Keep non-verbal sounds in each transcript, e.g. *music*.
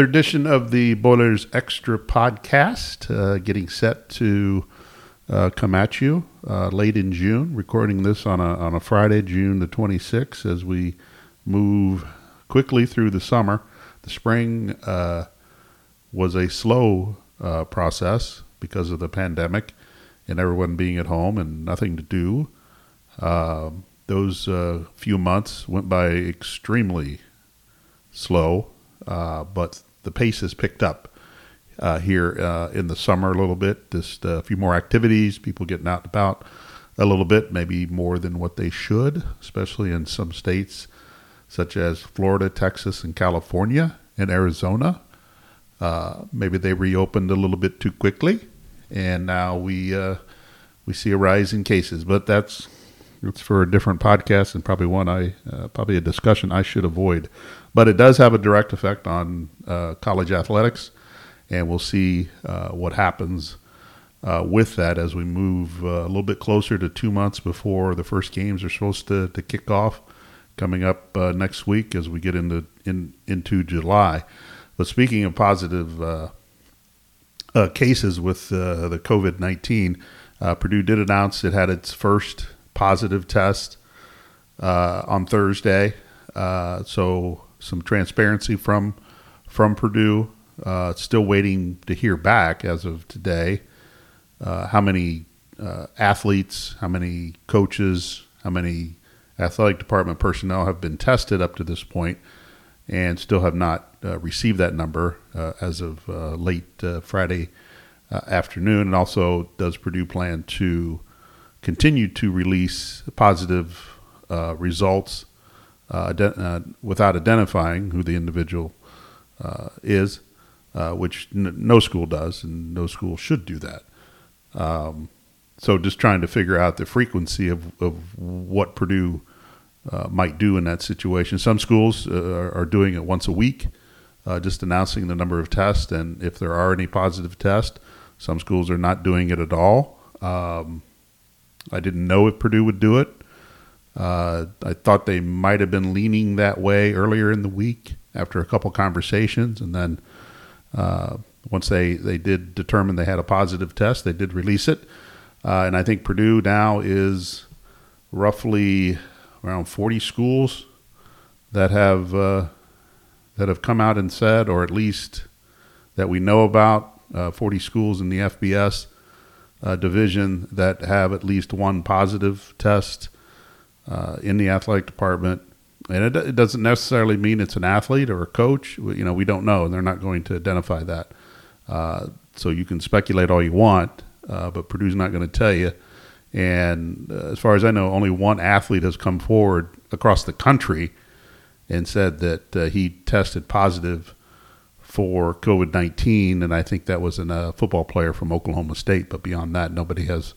Another edition of the Boilers Extra podcast, uh, getting set to uh, come at you uh, late in June. Recording this on a on a Friday, June the 26th, as we move quickly through the summer. The spring uh, was a slow uh, process because of the pandemic and everyone being at home and nothing to do. Uh, those few months went by extremely slow uh, but the pace has picked up uh, here uh, in the summer a little bit. Just a few more activities, people getting out and about a little bit, maybe more than what they should, especially in some states such as Florida, Texas, and California and Arizona. Uh, maybe they reopened a little bit too quickly, and now we uh, we see a rise in cases. But that's it's for a different podcast and probably one I uh, probably a discussion I should avoid. But it does have a direct effect on uh, college athletics, and we'll see uh, what happens uh, with that as we move uh, a little bit closer to two months before the first games are supposed to, to kick off, coming up uh, next week as we get into in, into July. But speaking of positive cases with the COVID nineteen, Purdue did announce it had its first positive test uh, on Thursday. Uh, so some transparency from from Purdue. Uh, still waiting to hear back as of today. Uh, how many uh, athletes, how many coaches, how many athletic department personnel have been tested up to this point, and still have not uh, received that number as of late Friday afternoon. And also, does Purdue plan to continue to release positive uh, results uh, uh, without identifying who the individual uh, is, uh, which n- no school does, and no school should do that. Um, so, just trying to figure out the frequency of, of what Purdue uh, might do in that situation. Some schools are, are, doing it once a week, just announcing the number of tests, and if there are any positive tests. Some schools are not doing it at all. Um, I didn't know if Purdue would do it. Uh, I thought they might have been leaning that way earlier in the week after a couple conversations, and then uh, once they, they did determine they had a positive test, they did release it. Uh, and I think Purdue now is roughly around 40 schools that have uh, that have come out and said, or at least that we know about, uh, 40 schools in the FBS uh, division that have at least one positive test uh, in the athletic department. And it, it, doesn't necessarily mean it's an athlete or a coach. You know, we don't know, and they're not going to identify that. Uh, so you can speculate all you want, uh, but Purdue's not going to tell you. And uh, as far as I know, only one athlete has come forward across the country and said that uh, he tested positive for COVID 19. And I think that was a football player from Oklahoma State. But beyond that, nobody has,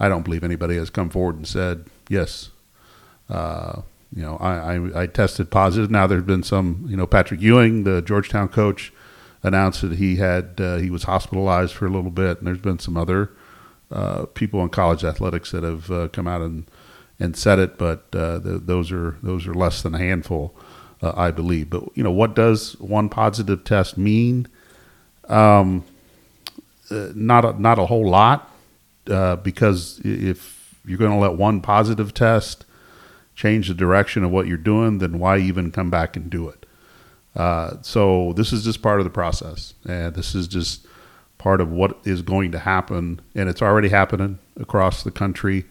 I don't believe anybody has come forward and said, yes, uh, you know, I, I, I, tested positive. Now there's been some, you know, Patrick Ewing, the Georgetown coach, announced that he had uh, he was hospitalized for a little bit, and there's been some other uh, people in college athletics that have uh, come out and and said it, but uh, those are those are less than a handful uh, I believe. But you know, what does one positive test mean? Um, uh, not a, not a whole lot, because if you're going to let one positive test change the direction of what you're doing, then why even come back and do it? Uh, so this is just part of the process, and this is just part of what is going to happen, and it's already happening across the country.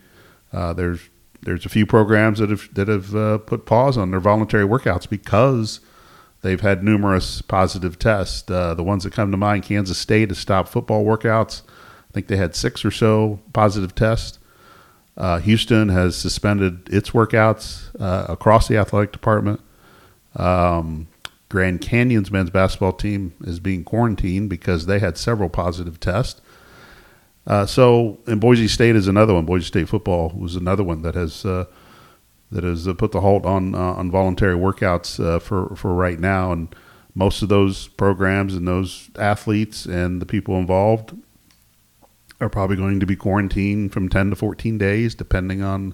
Uh, there's there's a few programs that have that have uh, put pause on their voluntary workouts because they've had numerous positive tests. Uh, the ones that come to mind, Kansas State has stopped football workouts. I think they had six or so positive tests. Uh, Houston has suspended its workouts uh, across the athletic department. Um, Grand Canyon's men's basketball team is being quarantined because they had several positive tests. Uh, so, and Boise State is another one. Boise State football was another one that has uh, that has uh, put the halt on uh, on voluntary workouts for for right now. And most of those programs and those athletes and the people involved are probably going to be quarantined from ten to fourteen days, depending on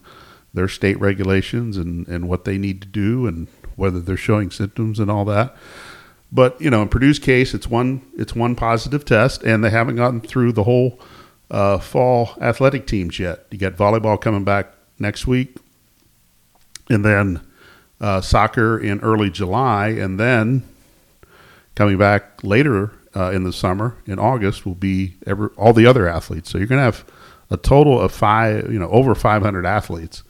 their state regulations and and what they need to do and whether they're showing symptoms and all that. But you know, in Purdue's case, it's one it's one positive test, and they haven't gotten through the whole uh, fall athletic teams yet. You got volleyball coming back next week, and then uh, soccer in early July, and then coming back later uh, in the summer in August will be every, all the other athletes. So you're going to have a total of five, you know, over 500 athletes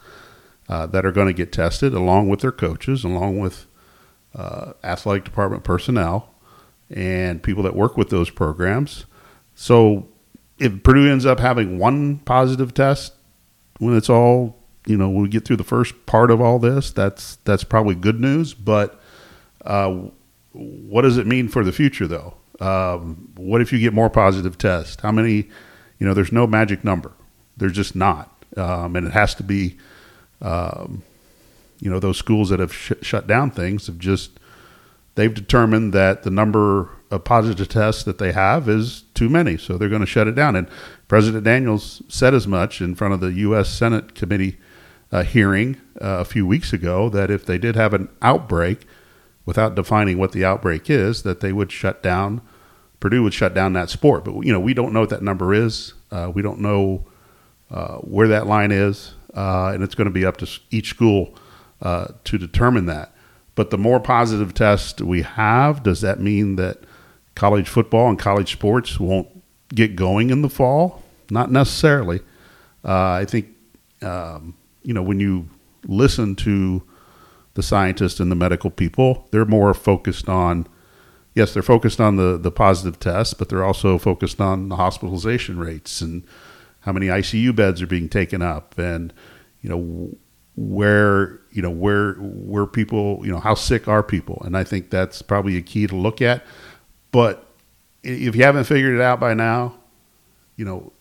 uh, that are going to get tested, along with their coaches, along with uh, athletic department personnel and people that work with those programs. So if Purdue ends up having one positive test when it's all you know when we get through the first part of all this, that's that's probably good news. But uh, what does it mean for the future, though? Um, what if you get more positive tests? How many? You know, there's no magic number. There's just not, um, and it has to be. Um, you know, those schools that have sh- shut down things have just they've determined that the number of positive tests that they have is too many, so they're going to shut it down. And President Daniels said as much in front of the U.S. Senate committee uh, hearing uh, a few weeks ago that if they did have an outbreak, without defining what the outbreak is, that they would shut down. Purdue would shut down that sport, but you know we don't know what that number is. Uh, we don't know uh, where that line is, uh, and it's going to be up to each school uh, to determine that. But the more positive tests we have, does that mean that college football and college sports won't get going in the fall? Not necessarily. Uh, I think um, you know when you listen to the scientists and the medical people, they're more focused on. Yes, they're focused on the, the positive tests, but they're also focused on the hospitalization rates and how many ICU beds are being taken up, and you know where you know where where people you know how sick are people, and I think that's probably a key to look at. But if you haven't figured it out by now, you know,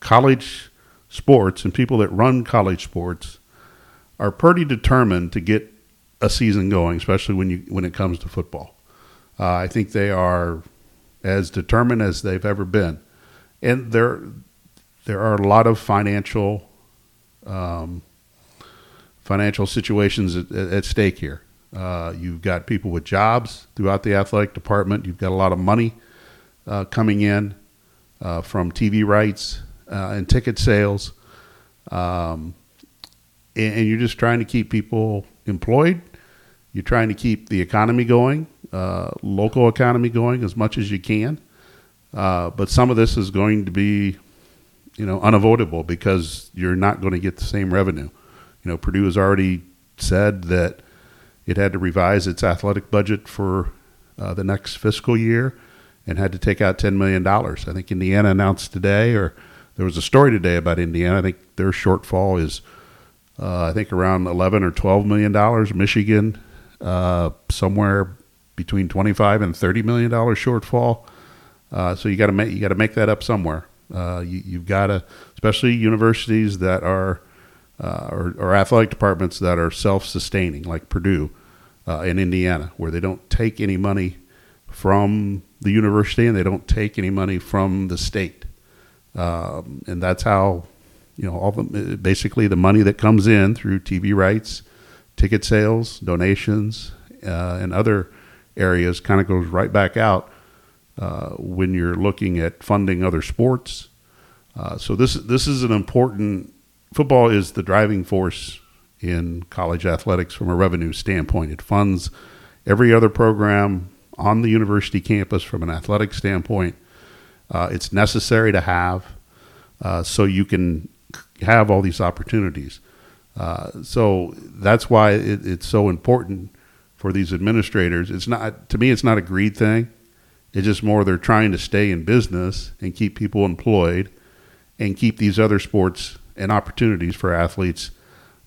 college sports and people that run college sports are pretty determined to get a season going, especially when you when it comes to football. Uh, I think they are as determined as they've ever been, and there there are a lot of financial um, financial situations at, at stake here. Uh, you've got people with jobs throughout the athletic department. You've got a lot of money uh, coming in uh, from TV rights uh, and ticket sales. Um, and, and, you're just trying to keep people employed. You're trying to keep the economy going, uh, local economy going as much as you can. Uh, but some of this is going to be, you know, unavoidable because you're not going to get the same revenue. You know, Purdue has already said that it had to revise its athletic budget for uh, the next fiscal year and had to take out $10 million. I think Indiana announced today, or there was a story today about Indiana. I think their shortfall is, uh, I think, around 11 or $12 million. Michigan, uh, somewhere between 25 and $30 million shortfall. Uh, so you got to make you got to make that up somewhere. Uh, you, have got to, especially universities that are uh, or, or, athletic departments that are self-sustaining, like Purdue uh, in Indiana, where they don't take any money from the university and they don't take any money from the state, um, and that's how you know all the basically the money that comes in through TV rights, ticket sales, donations, uh, and other areas kind of goes right back out uh, when you're looking at funding other sports. Uh, so this this is an important football is the driving force in college athletics from a revenue standpoint. It funds every other program on the university campus from an athletic standpoint. Uh, it's necessary to have uh, so you can have all these opportunities. Uh, so that's why it, it's so important for these administrators. It's not to me. It's not a greed thing. It's just more they're trying to stay in business and keep people employed and keep these other sports and opportunities for athletes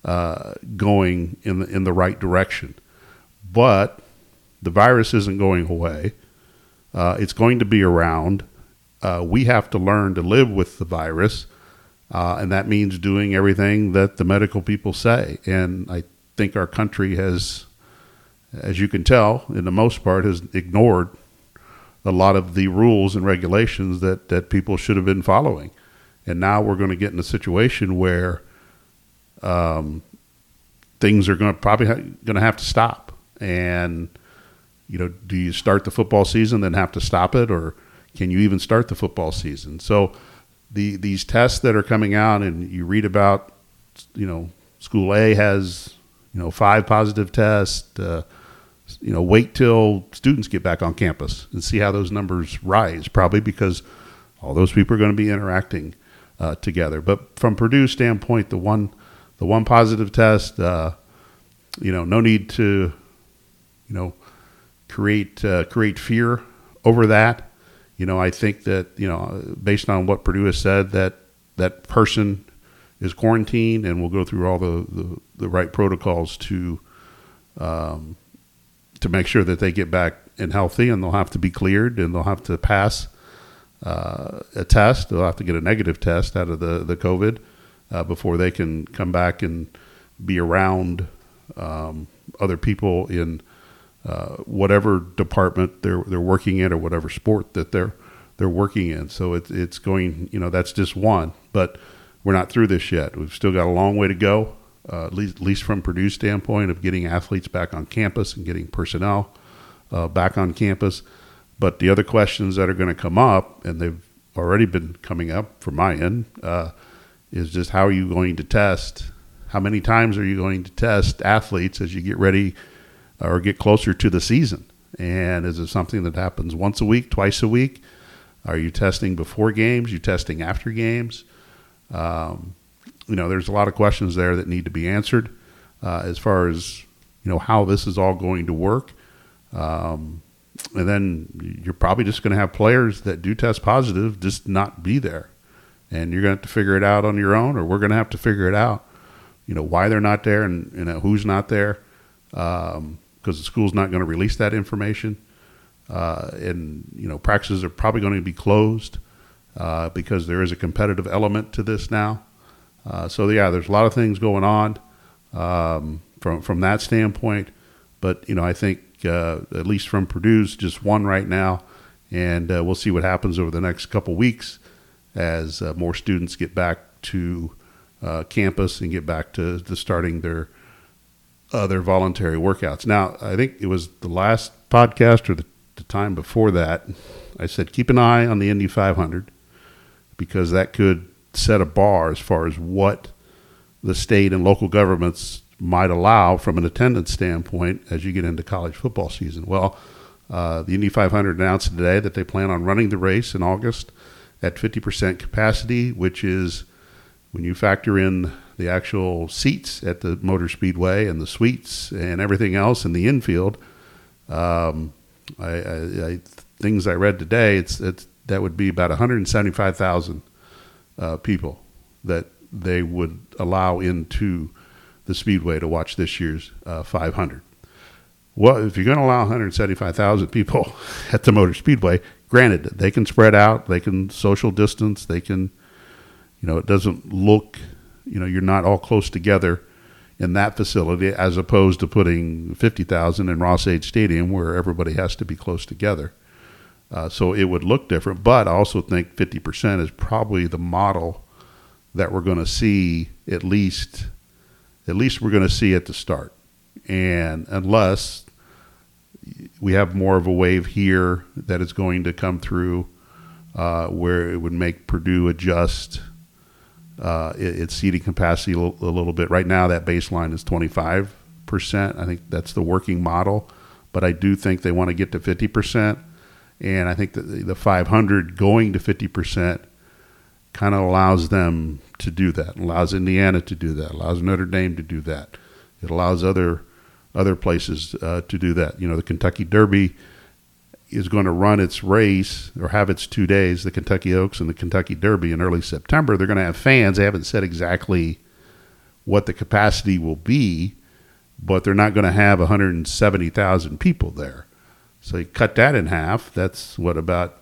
uh, going in the, in the right direction. But the virus isn't going away. Uh, it's going to be around. Uh, we have to learn to live with the virus, uh, and that means doing everything that the medical people say. And I think our country has, as you can tell, in the most part, has ignored a lot of the rules and regulations that, that people should have been following and now we're going to get in a situation where um, things are going to probably ha- going to have to stop, and you know, do you start the football season then have to stop it, or can you even start the football season? So the these tests that are coming out, and you read about, you know, school A has you know five positive tests. Uh, you know, wait till students get back on campus and see how those numbers rise. Probably because all those people are going to be interacting uh, together. But from Purdue's standpoint, the one the one positive test, uh, you know, no need to, you know, create uh, create fear over that. You know, I think that you know, based on what Purdue has said, that that person is quarantined and will go through all the, the, the right protocols to um, to make sure that they get back and healthy, and they'll have to be cleared and they'll have to pass uh, a test. They'll have to get a negative test out of the the COVID uh, before they can come back and be around um, other people in uh, whatever department they're they're working in or whatever sport that they're they're working in. So it's it's going. You know, that's just one, but we're not through this yet. We've still got a long way to go. Uh, at, least, at least from Purdue's standpoint of getting athletes back on campus and getting personnel uh, back on campus. But the other questions that are going to come up, and they've already been coming up from my end, uh, is just how are you going to test? How many times are you going to test athletes as you get ready or get closer to the season? And is it something that happens once a week, twice a week? Are you testing before games? Are you testing after games? Um, you know, there's a lot of questions there that need to be answered uh, as far as you know how this is all going to work. Um, and then you're probably just going to have players that do test positive just not be there. And you're going to have to figure it out on your own or we're going to have to figure it out you know why they're not there and you know who's not there because um, the school's not going to release that information. Uh, and you know practices are probably going to be closed uh, because there is a competitive element to this now uh, so yeah there's a lot of things going on um, from from that standpoint but you know I think uh, at least from Purdue's, just one right now, and uh, we'll see what happens over the next couple weeks as uh, more students get back to uh, campus and get back to, to starting their their voluntary workouts. Now, I think it was the last podcast or the, the time before that, I said keep an eye on the Indy 500 because that could set a bar as far as what the state and local governments might allow from an attendance standpoint as you get into college football season. Well, uh, the Indy 500 announced today that they plan on running the race in August at 50% capacity, which is when you factor in the actual seats at the Motor Speedway and the suites and everything else in the infield. Um, I, I, I, things I read today, it's, it's that would be about 175,000 uh, people that they would allow into the Speedway to watch this year's uh, 500. Well, if you're going to allow 175,000 people *laughs* at the Motor Speedway, granted, they can spread out, they can social distance, they can, you know, it doesn't look, you know, you're not all close together in that facility as opposed to putting 50,000 in Ross-Ade Stadium where everybody has to be close together. Uh, so it would look different, but I also think 50% is probably the model that we're going to see at least – at least we're going to see at the start. And unless we have more of a wave here that is going to come through uh, where it would make Purdue adjust uh, its seating capacity a little bit. Right now, that baseline is 25%. I think that's the working model. But I do think they want to get to 50%. And I think that the 500 going to 50% kind of allows them to do that. Allows Indiana to do that. Allows Notre Dame to do that. It allows other other places uh, to do that. You know, the Kentucky Derby is going to run its race or have its two days, the Kentucky Oaks and the Kentucky Derby in early September. They're going to have fans. They haven't said exactly what the capacity will be, but they're not going to have 170,000 people there. So you cut that in half. That's what about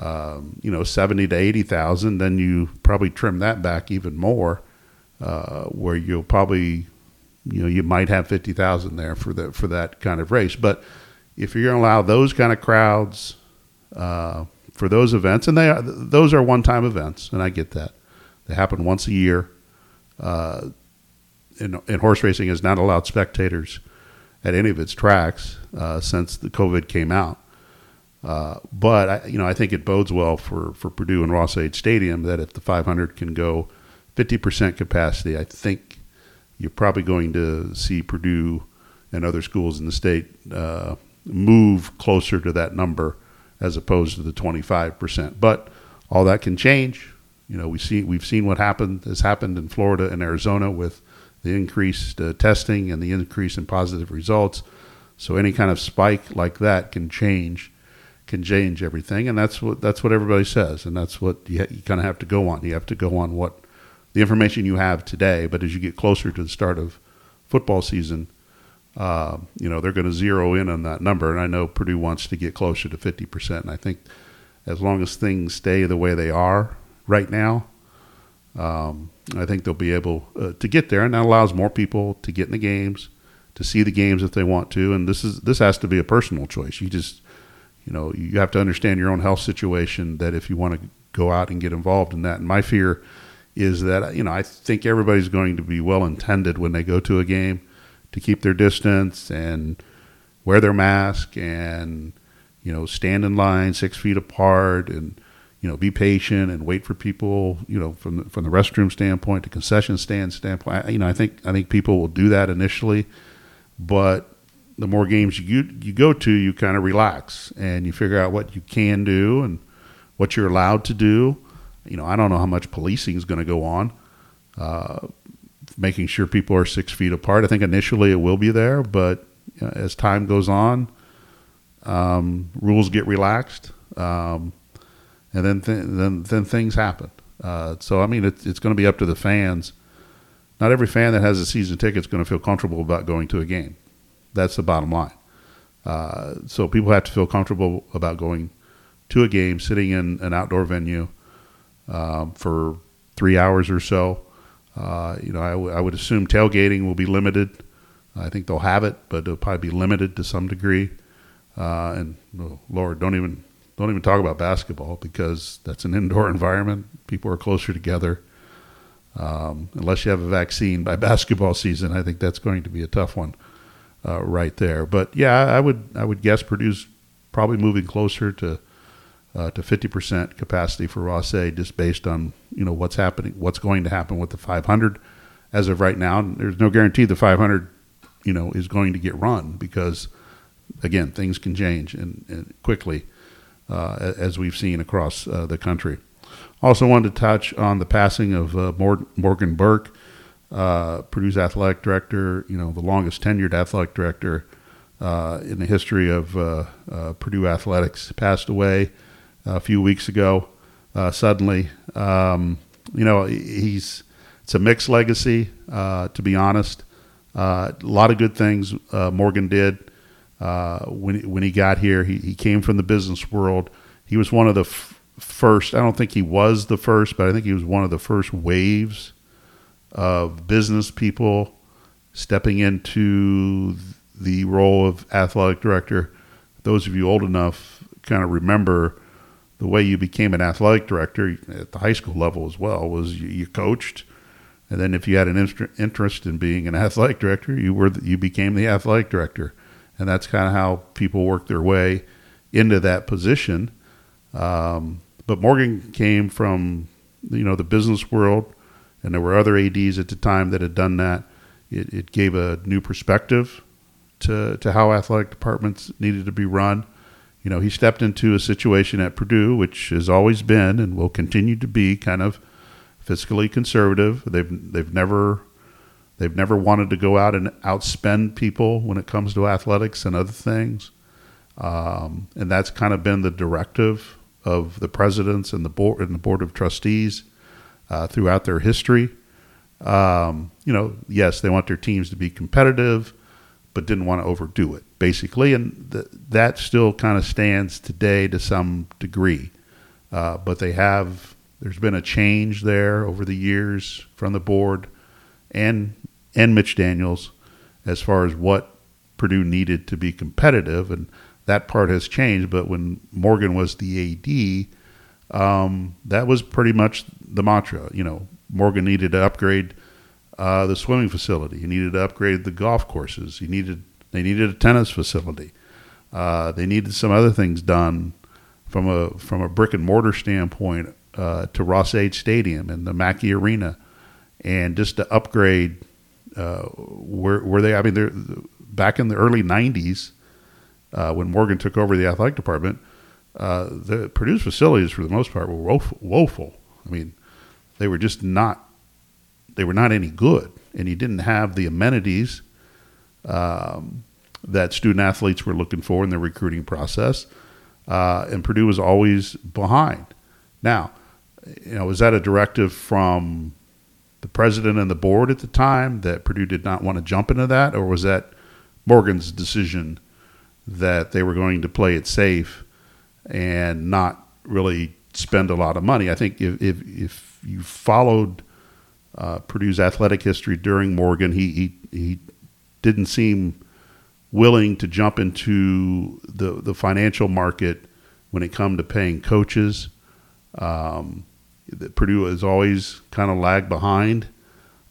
um, you know, 70 to 80,000, then you probably trim that back even more, uh, where you'll probably, you know, you might have 50,000 there for the, for that kind of race. But if you're going to allow those kind of crowds, uh, for those events, and they are, those are one-time events, and I get that. They happen once a year. Uh, and horse racing is not allowed spectators at any of its tracks uh, since the COVID came out. Uh, but I, you know, I think it bodes well for, for Purdue and Ross-Ade Stadium that if the 500 can go 50% capacity, I think you're probably going to see Purdue and other schools in the state uh, move closer to that number as opposed to the 25%. But all that can change. You know, we see we've seen what happened has happened in Florida and Arizona with the increased uh, testing and the increase in positive results. So any kind of spike like that can change can change everything, and that's what that's what everybody says, and that's what you, you kind of have to go on. You have to go on what the information you have today. But as you get closer to the start of football season, uh, you know they're going to zero in on that number, and I know Purdue wants to get closer to fifty percent. And I think as long as things stay the way they are right now, um, I think they'll be able uh, to get there, and that allows more people to get in the games, to see the games if they want to. And this is this has to be a personal choice. You just you know, you have to understand your own health situation that if you want to go out and get involved in that. And my fear is that, you know, I think everybody's going to be well intended when they go to a game to keep their distance and wear their mask and, you know, stand in line six feet apart and, you know, be patient and wait for people, you know, from the, from the restroom standpoint, the concession stand standpoint. I, you know, I think I think people will do that initially, but the more games you you go to, you kind of relax and you figure out what you can do and what you're allowed to do. You know, I don't know how much policing is going to go on, uh, making sure people are six feet apart. I think initially it will be there, but you know, as time goes on, um, rules get relaxed, um, and then th- then then things happen. Uh, so I mean, it's it's going to be up to the fans. Not every fan that has a season ticket is going to feel comfortable about going to a game. That's the bottom line. Uh, so people have to feel comfortable about going to a game, sitting in an outdoor venue um, for three hours or so. Uh, you know, I, w- I would assume tailgating will be limited. I think they'll have it, but it'll probably be limited to some degree. Uh, and oh, Lord, don't even don't even talk about basketball because that's an indoor *laughs* environment. People are closer together. Um, unless you have a vaccine by *laughs* basketball season, I think that's going to be a tough one uh, right there. But yeah, I would I would guess Purdue's probably moving closer to uh, to 50% capacity for Ross-Ade just based on you know what's happening, what's going to happen with the 500 as of right now. There's no guarantee the 500 you know is going to get run because again things can change and, and quickly uh, as we've seen across uh, the country. Also wanted to touch on the passing of uh, Morgan Burke uh, Purdue's athletic director, you know, the longest tenured athletic director uh, in the history of uh, Purdue athletics, passed away a few weeks ago. Suddenly, um, you know, he's it's a mixed legacy, to be honest. a lot of good things Morgan did Uh, when when he got here. He he came from the business world. He was one of the f- first. I don't think he was the first, but I think he was one of the first waves of business people stepping into the role of athletic director. Those of you old enough kind of remember the way you became an athletic director at the high school level as well was you, you coached and then if you had an interest in being an athletic director you were you became the athletic director and that's kind of how people work their way into that position um, but morgan came from you know the business world and there were other ads at the time that had done that. It, it gave a new perspective to to how athletic departments needed to be run. You know, he stepped into a situation at Purdue, which has always been and will continue to be kind of fiscally conservative. They've they've never they've never wanted to go out and outspend people when it comes to athletics and other things. Um, and that's kind of been the directive of the presidents and the board and the board of trustees uh, throughout their history. Um, you know, yes, they want their teams to be competitive, but didn't want to overdo it, basically. And th- that still kind of stands today to some degree. Uh, but they have, there's been a change there over the years from the board and, and Mitch Daniels as far as what Purdue needed to be competitive. And that part has changed. But when Morgan was the AD, um, that was pretty much the mantra. You know, Morgan needed to upgrade uh, the swimming facility. He needed to upgrade the golf courses. He needed They needed a tennis facility. Uh, they needed some other things done from a from a brick and mortar standpoint uh, to Ross-Ade Stadium and the Mackey Arena, and just to upgrade uh, where where they. I mean, back in the early '90s uh, when Morgan took over the athletic department. Uh, the Purdue's facilities, for the most part, were woeful, woeful. I mean, they were just not. They were not any good, and you didn't have the amenities um, that student athletes were looking for in the recruiting process. Uh, and Purdue was always behind. Now, you know, was that a directive from the president and the board at the time that Purdue did not want to jump into that, or was that Morgan's decision that they were going to play it safe and not really spend a lot of money? I think if if, if you followed uh, Purdue's athletic history during Morgan, he he he didn't seem willing to jump into the the financial market when it come to paying coaches. Um, Purdue has always kind of lagged behind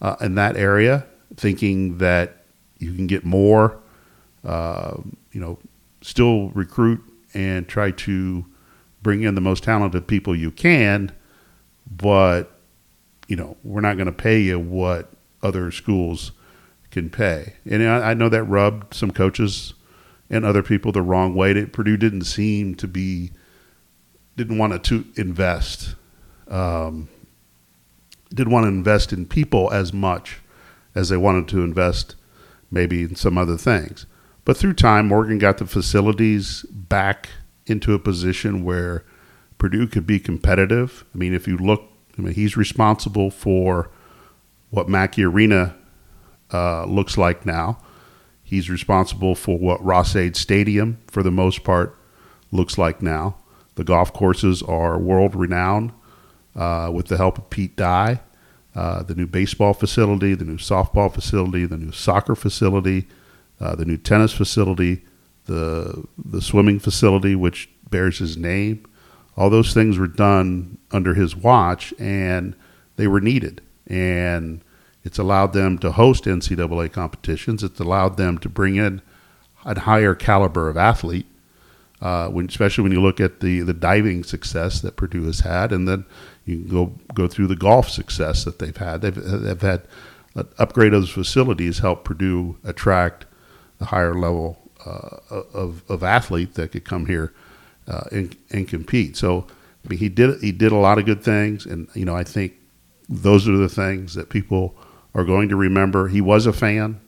uh, in that area, thinking that you can get more, uh, you know, still recruit and try to bring in the most talented people you can, but you know, we're not going to pay you what other schools can pay. And I, I know that rubbed some coaches and other people the wrong way. That Purdue didn't seem to be didn't want to invest, um, didn't want to invest in people as much as they wanted to invest maybe in some other things. But through time, Morgan got the facilities back into a position where Purdue could be competitive. I mean, if you look, I mean, he's responsible for what Mackey Arena uh, looks like now. He's responsible for what Ross-Ade Stadium, for the most part, looks like now. The golf courses are world renowned uh, with the help of Pete Dye. Uh, the new baseball facility, the new softball facility, the new soccer facility, uh, the new tennis facility, the the swimming facility, which bears his name. All those things were done under his watch, and they were needed. And it's allowed them to host NCAA competitions. It's allowed them to bring in a higher caliber of athlete, uh, when, especially when you look at the, the diving success that Purdue has had, and then you can go go through the golf success that they've had. They've, they've had uh, upgrade those facilities help Purdue attract a higher level uh, of, of athlete that could come here uh, and, and compete. So I mean, he did he did a lot of good things, and you know I think those are the things that people are going to remember. He was a fan.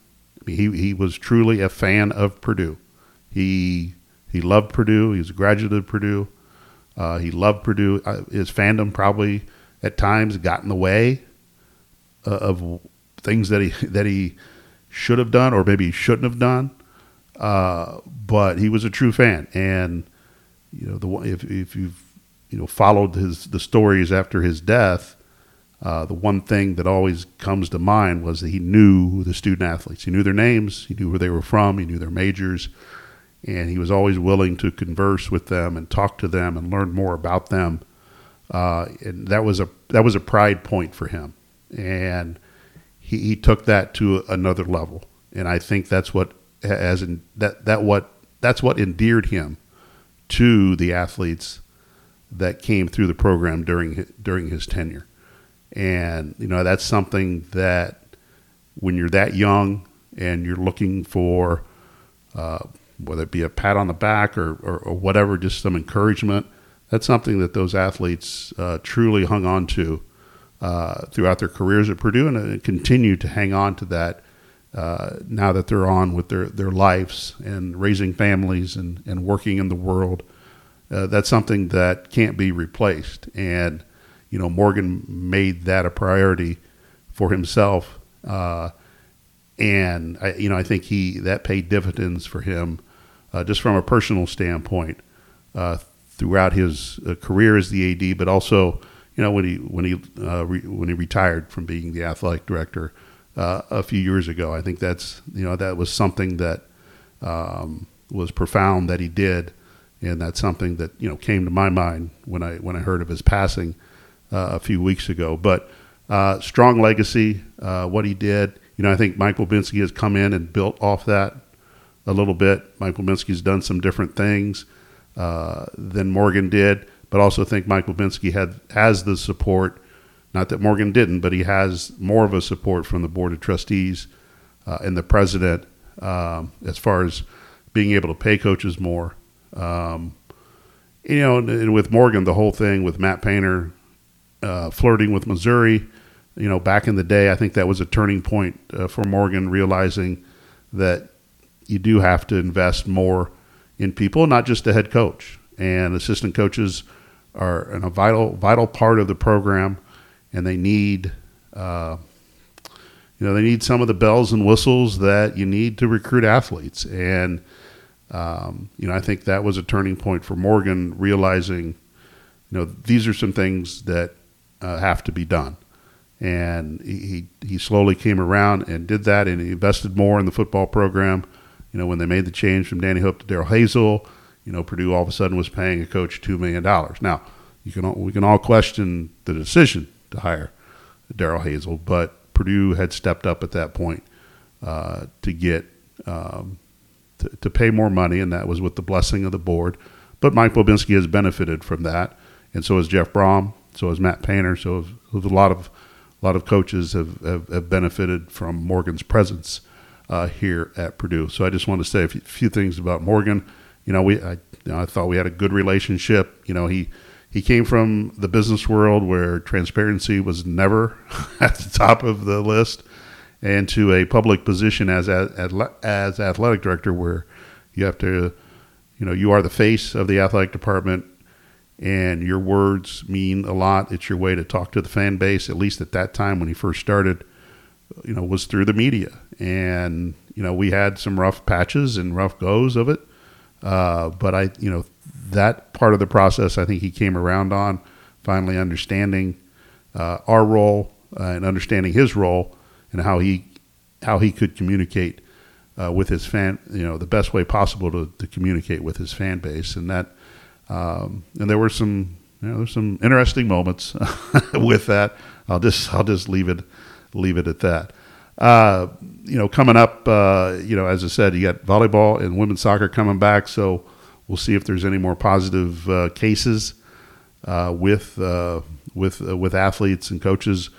He he was truly a fan of Purdue. He he loved Purdue. He was a graduate of Purdue. Uh, he loved Purdue. Uh, his fandom probably at times got in the way uh, of things that he *laughs* that he should have done or maybe he shouldn't have done. Uh, but he was a true fan, and you know the if if you've you know followed his the stories after his death, uh, the one thing that always comes to mind was that he knew the student athletes. He knew their names, he knew where they were from, he knew their majors, and he was always willing to converse with them and talk to them and learn more about them. Uh, and that was a that was a pride point for him, and he, he took that to another level. And I think that's what as in that that what that's what endeared him to the athletes that came through the program during during his tenure. And, you know, that's something that when you're that young and you're looking for, uh, whether it be a pat on the back or, or, or, whatever, just some encouragement, that's something that those athletes uh, truly hung on to uh, throughout their careers at Purdue and uh, continue to hang on to that uh, now that they're on with their, their lives and raising families and, and working in the world. Uh, that's something that can't be replaced. And you know, Morgan made that a priority for himself. Uh, and I, you know, I think he that paid dividends for him, uh, just from a personal standpoint, uh, throughout his uh, career as the AD, but also, you know, when he when he uh, re, when he retired from being the athletic director uh, a few years ago. I think that's you know that was something that um, was profound that he did, and that's something that you know came to my mind when I when I heard of his passing a few weeks ago. But uh, strong legacy, uh, what he did. You know, I think Mike Bobinski has come in and built off that a little bit. Mike Bobinski's done some different things uh, than Morgan did, but also think Mike Lubinsky had has the support. Not that Morgan didn't, but he has more of a support from the board of trustees uh, and the president um, as far as being able to pay coaches more. Um, you know, and, and, with Morgan, the whole thing with Matt Painter uh, flirting with Missouri, you know, back in the day, I think that was a turning point uh, for Morgan, realizing that you do have to invest more in people, not just the head coach. And assistant coaches are a vital vital part of the program, and they need. Uh, you know, they need some of the bells and whistles that you need to recruit athletes. And, um, you know, I think that was a turning point for Morgan, realizing, you know, these are some things that uh, have to be done. And he, he slowly came around and did that, and he invested more in the football program. You know, when they made the change from Danny Hope to Darrell Hazell, you know, Purdue all of a sudden was paying a coach $2 million. Now, you can all, we can all question the decision to hire Darrell Hazell, but Purdue had stepped up at that point uh, to get um, to, to, pay more money, and that was with the blessing of the board. But Mike Bobinski has benefited from that, and so has Jeff Brohm, so has Matt Painter, so has, a lot of a lot of coaches have, have, have benefited from Morgan's presence uh, here at Purdue. So I just want to say a few, things about Morgan. You know, we I, you know, I thought we had a good relationship. You know, he he came from the business world where transparency was never *laughs* at the top of the list, and to a public position as, as athletic director where you have to, you know, you are the face of the athletic department, and your words mean a lot. It's your way to talk to the fan base. At least at that time when he first started, you know, was through the media, and you know we had some rough patches and rough goes of it, uh, but I, you know, that part of the process, I think he came around on, finally understanding uh, our role uh, and understanding his role and how he how he could communicate uh, with his fan, you know, the best way possible to, to communicate with his fan base, and that um, and there were some you know there's some interesting moments *laughs* with that. I'll just I'll just leave it leave it at that. Uh, you know, coming up, uh, you know, as I said, you got volleyball and women's soccer coming back, so We'll see if there's any more positive uh, cases uh, with uh, with uh, with athletes and coaches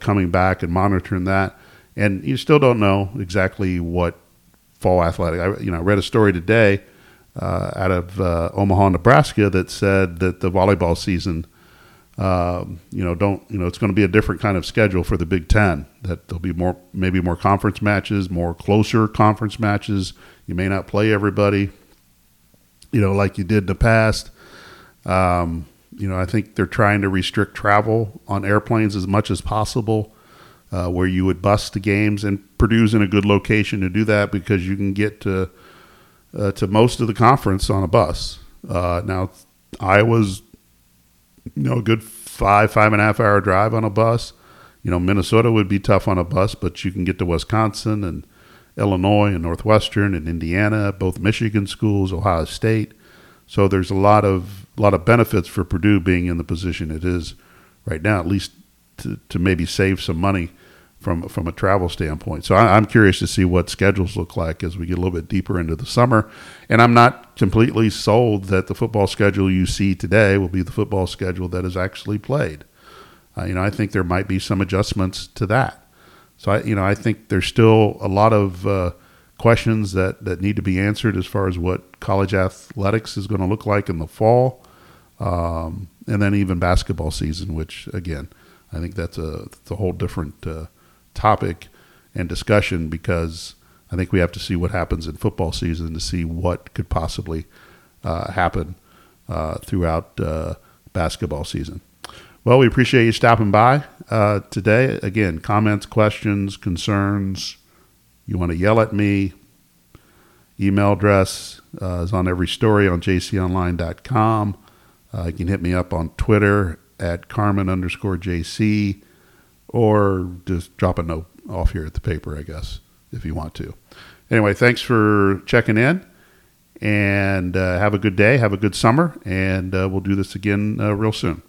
coming back and monitoring that. And you still don't know exactly what fall athletic. I, you know, I read a story today out of Omaha, Nebraska, that said that the volleyball season. Um, you know, don't you know? It's going to be a different kind of schedule for the Big Ten. That there'll be more, maybe more conference matches, more closer conference matches. You may not play everybody you know, like you did in the past. Um, you know, I think they're trying to restrict travel on airplanes as much as possible, uh, where you would bus the games, and Purdue's in a good location to do that because you can get to uh, to most of the conference on a bus. Uh, now, Iowa's you know a good five five and a half hour drive on a bus. You know, Minnesota would be tough on a bus, but you can get to Wisconsin and Illinois and Northwestern and Indiana, both Michigan schools, Ohio State. So there's a lot of lot of benefits for Purdue being in the position it is right now, at least to, to maybe save some money from from a travel standpoint. So I, am curious to see what schedules look like as we get a little bit deeper into the summer. And I'm not completely sold that the football schedule you see today will be the football schedule that is actually played. Uh, you know, I think there might be some adjustments to that. So I, you know, I think there's still a lot of uh, questions that, that need to be answered as far as what college athletics is going to look like in the fall, um, and then even basketball season, which again, I think that's a, that's a whole different uh, topic and discussion because I think we have to see what happens in football season to see what could possibly uh, happen uh, throughout uh, basketball season. Well, we appreciate you stopping by uh, today. Again, comments, questions, concerns. You want to yell at me? Email address uh, is on every story on jconline.com. You can hit me up on Twitter at Carmin underscore JC or just drop a note off here at the paper, I guess, if you want to. Anyway, thanks for checking in and uh, have a good day. Have a good summer. And uh, we'll do this again uh, real soon.